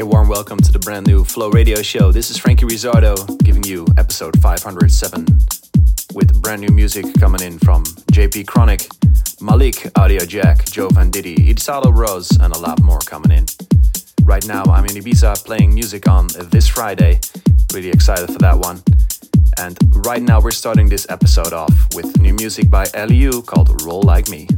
A warm welcome to the brand new Flow Radio Show. This is Franky Rizardo giving you episode 507 with brand new music coming in from JP Chronic, Malik, Audiojack, Joe Vanditti, Idsalo Rose, and a lot more coming in. Right now, I'm in Ibiza playing music on this Friday. Really excited for that one. And right now, we're starting this episode off with new music by LU called Roll Like Me.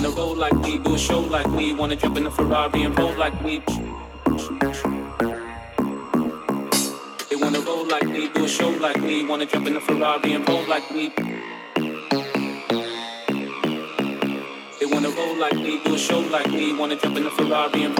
Wanna roll like me, do a show like me, wanna jump in the Ferrari and roll like me, They wanna roll like me, do a show like me, wanna jump in the Ferrari and roll like we, They wanna roll like me, do a show like me, wanna jump in the Ferrari and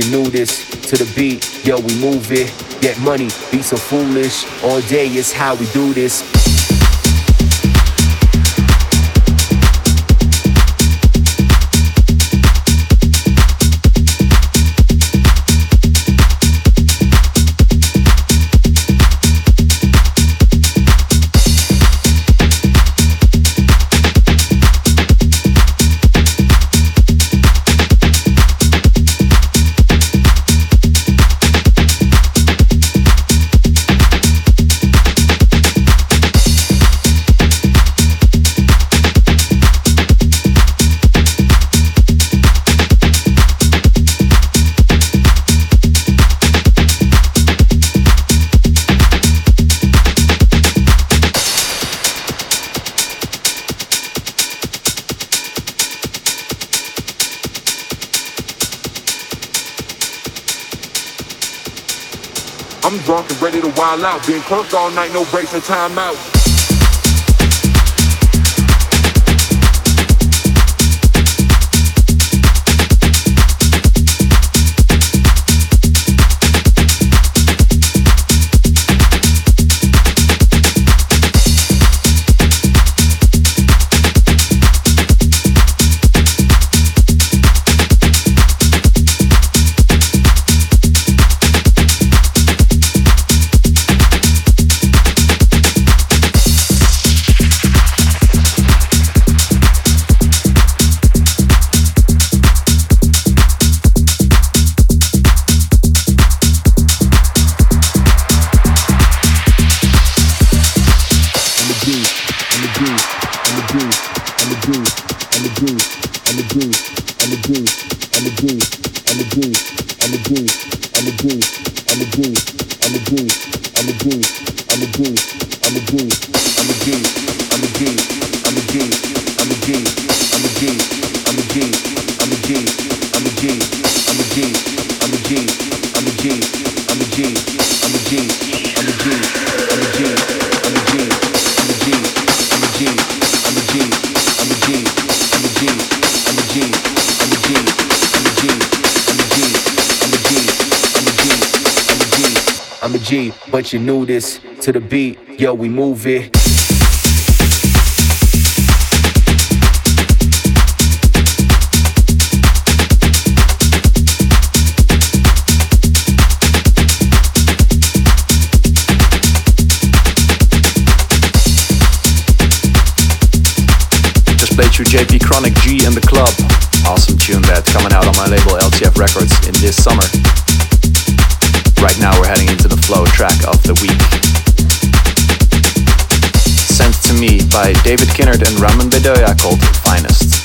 you knew this. To the beat, yo, we move it. Get money, be so foolish. All day is how we do this. I'm drunk and ready to wild out. Being crunk all night, no breaks, no time out. You knew this. To the beat, yo, we move it. Just played through JP Chronic G in the club. Awesome tune that coming out on my label LTF Records in this summer. Right now we're heading into the flow track of the week. Sent to me by David Kinnard and Raman Bedoya called Finest.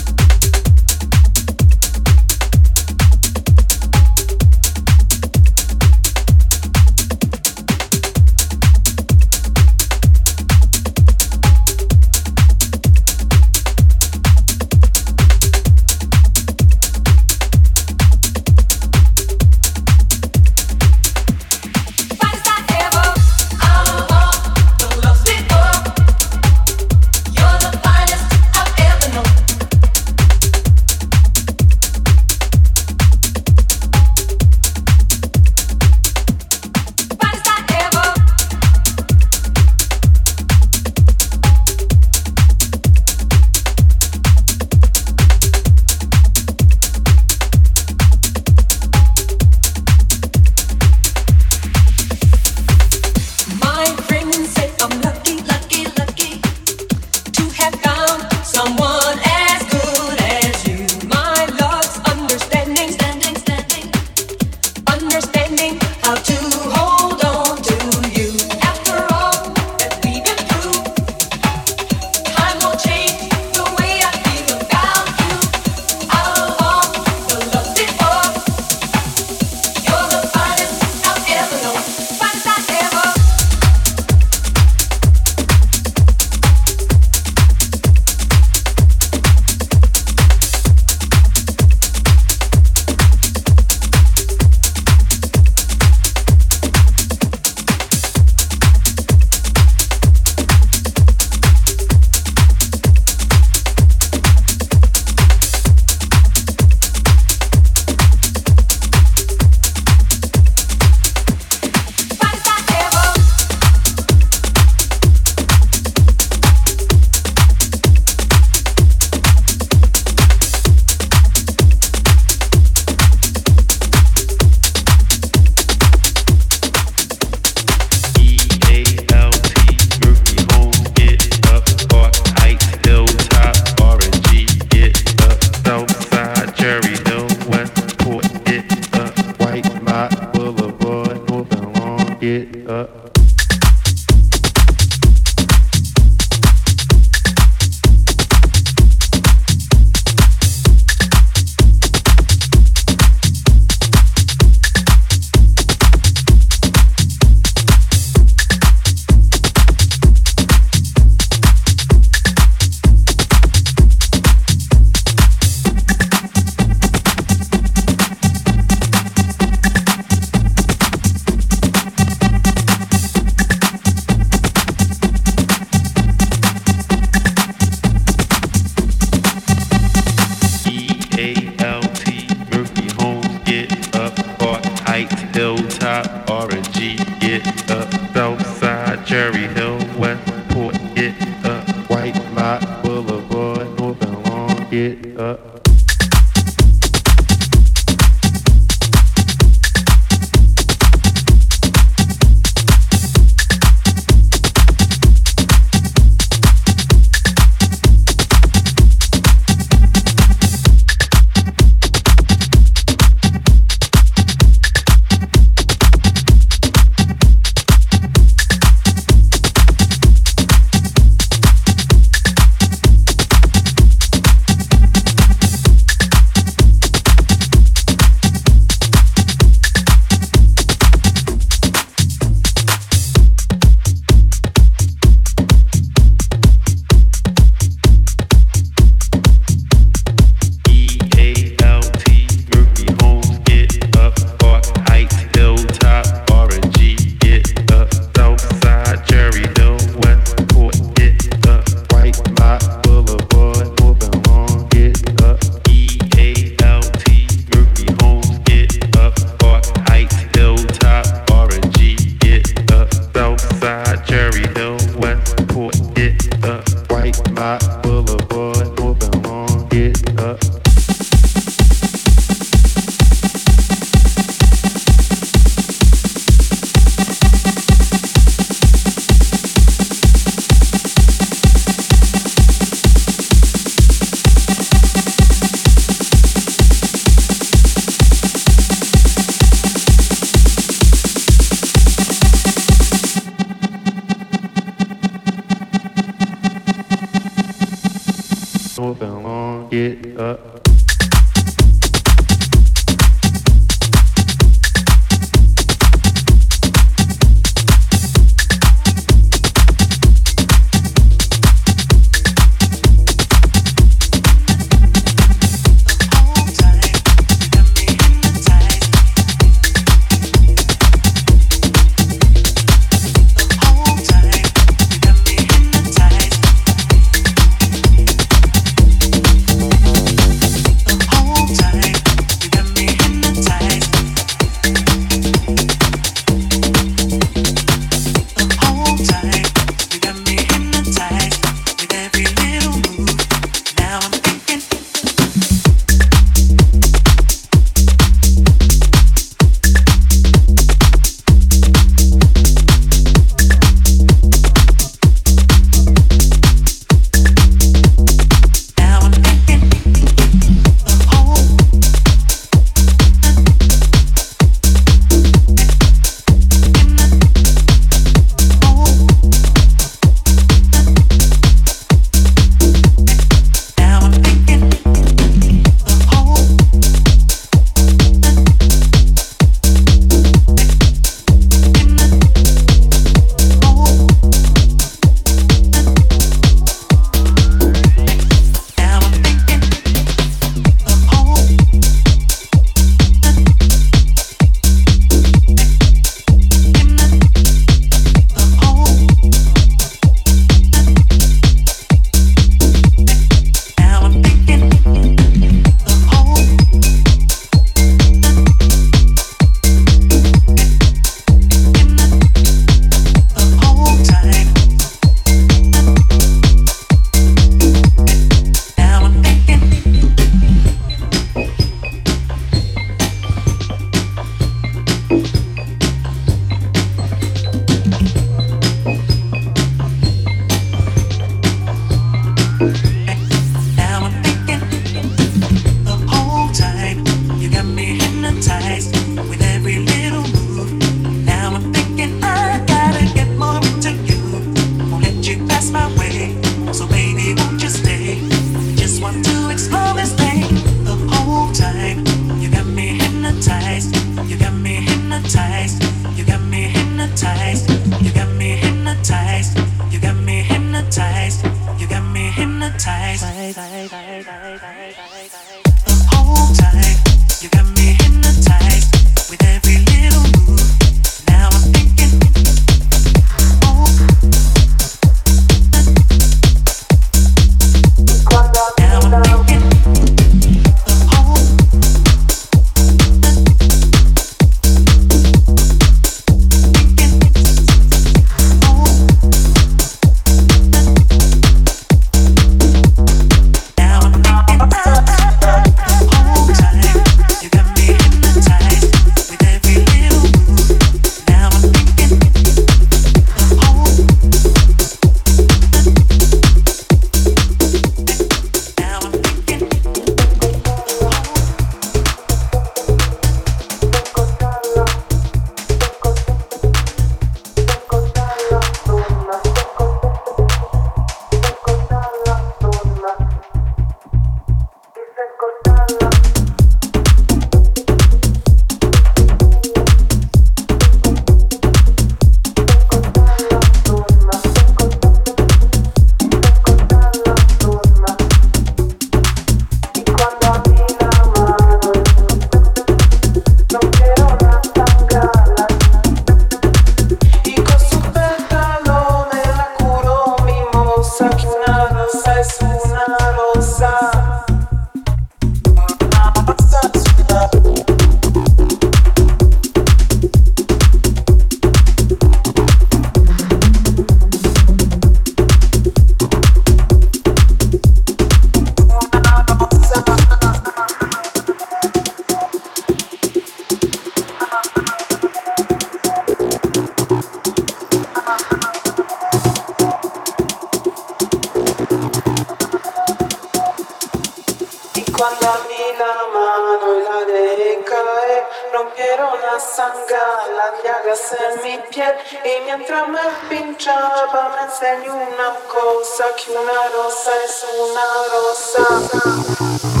pinciavano insegna una cosa che una rosa è una rosa.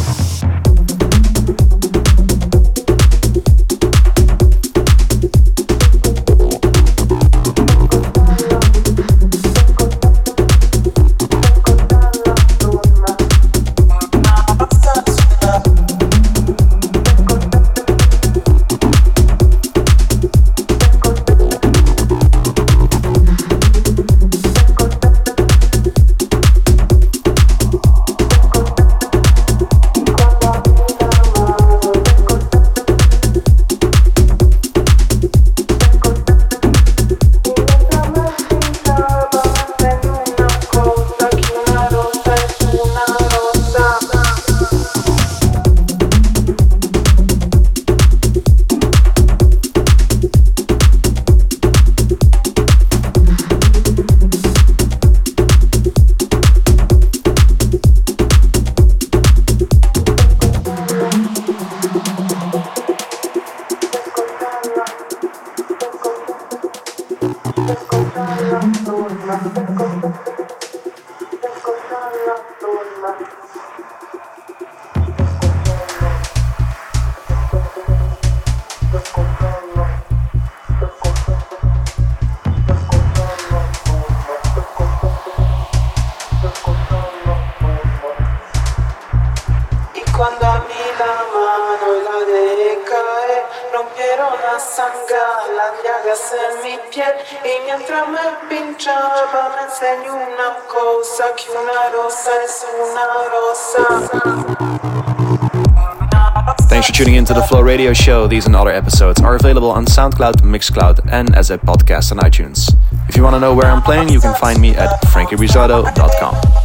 Radio show, these and other episodes are available on SoundCloud, Mixcloud, and as a podcast on iTunes. If you want to know where I'm playing, you can find me at frankyrizardo.com.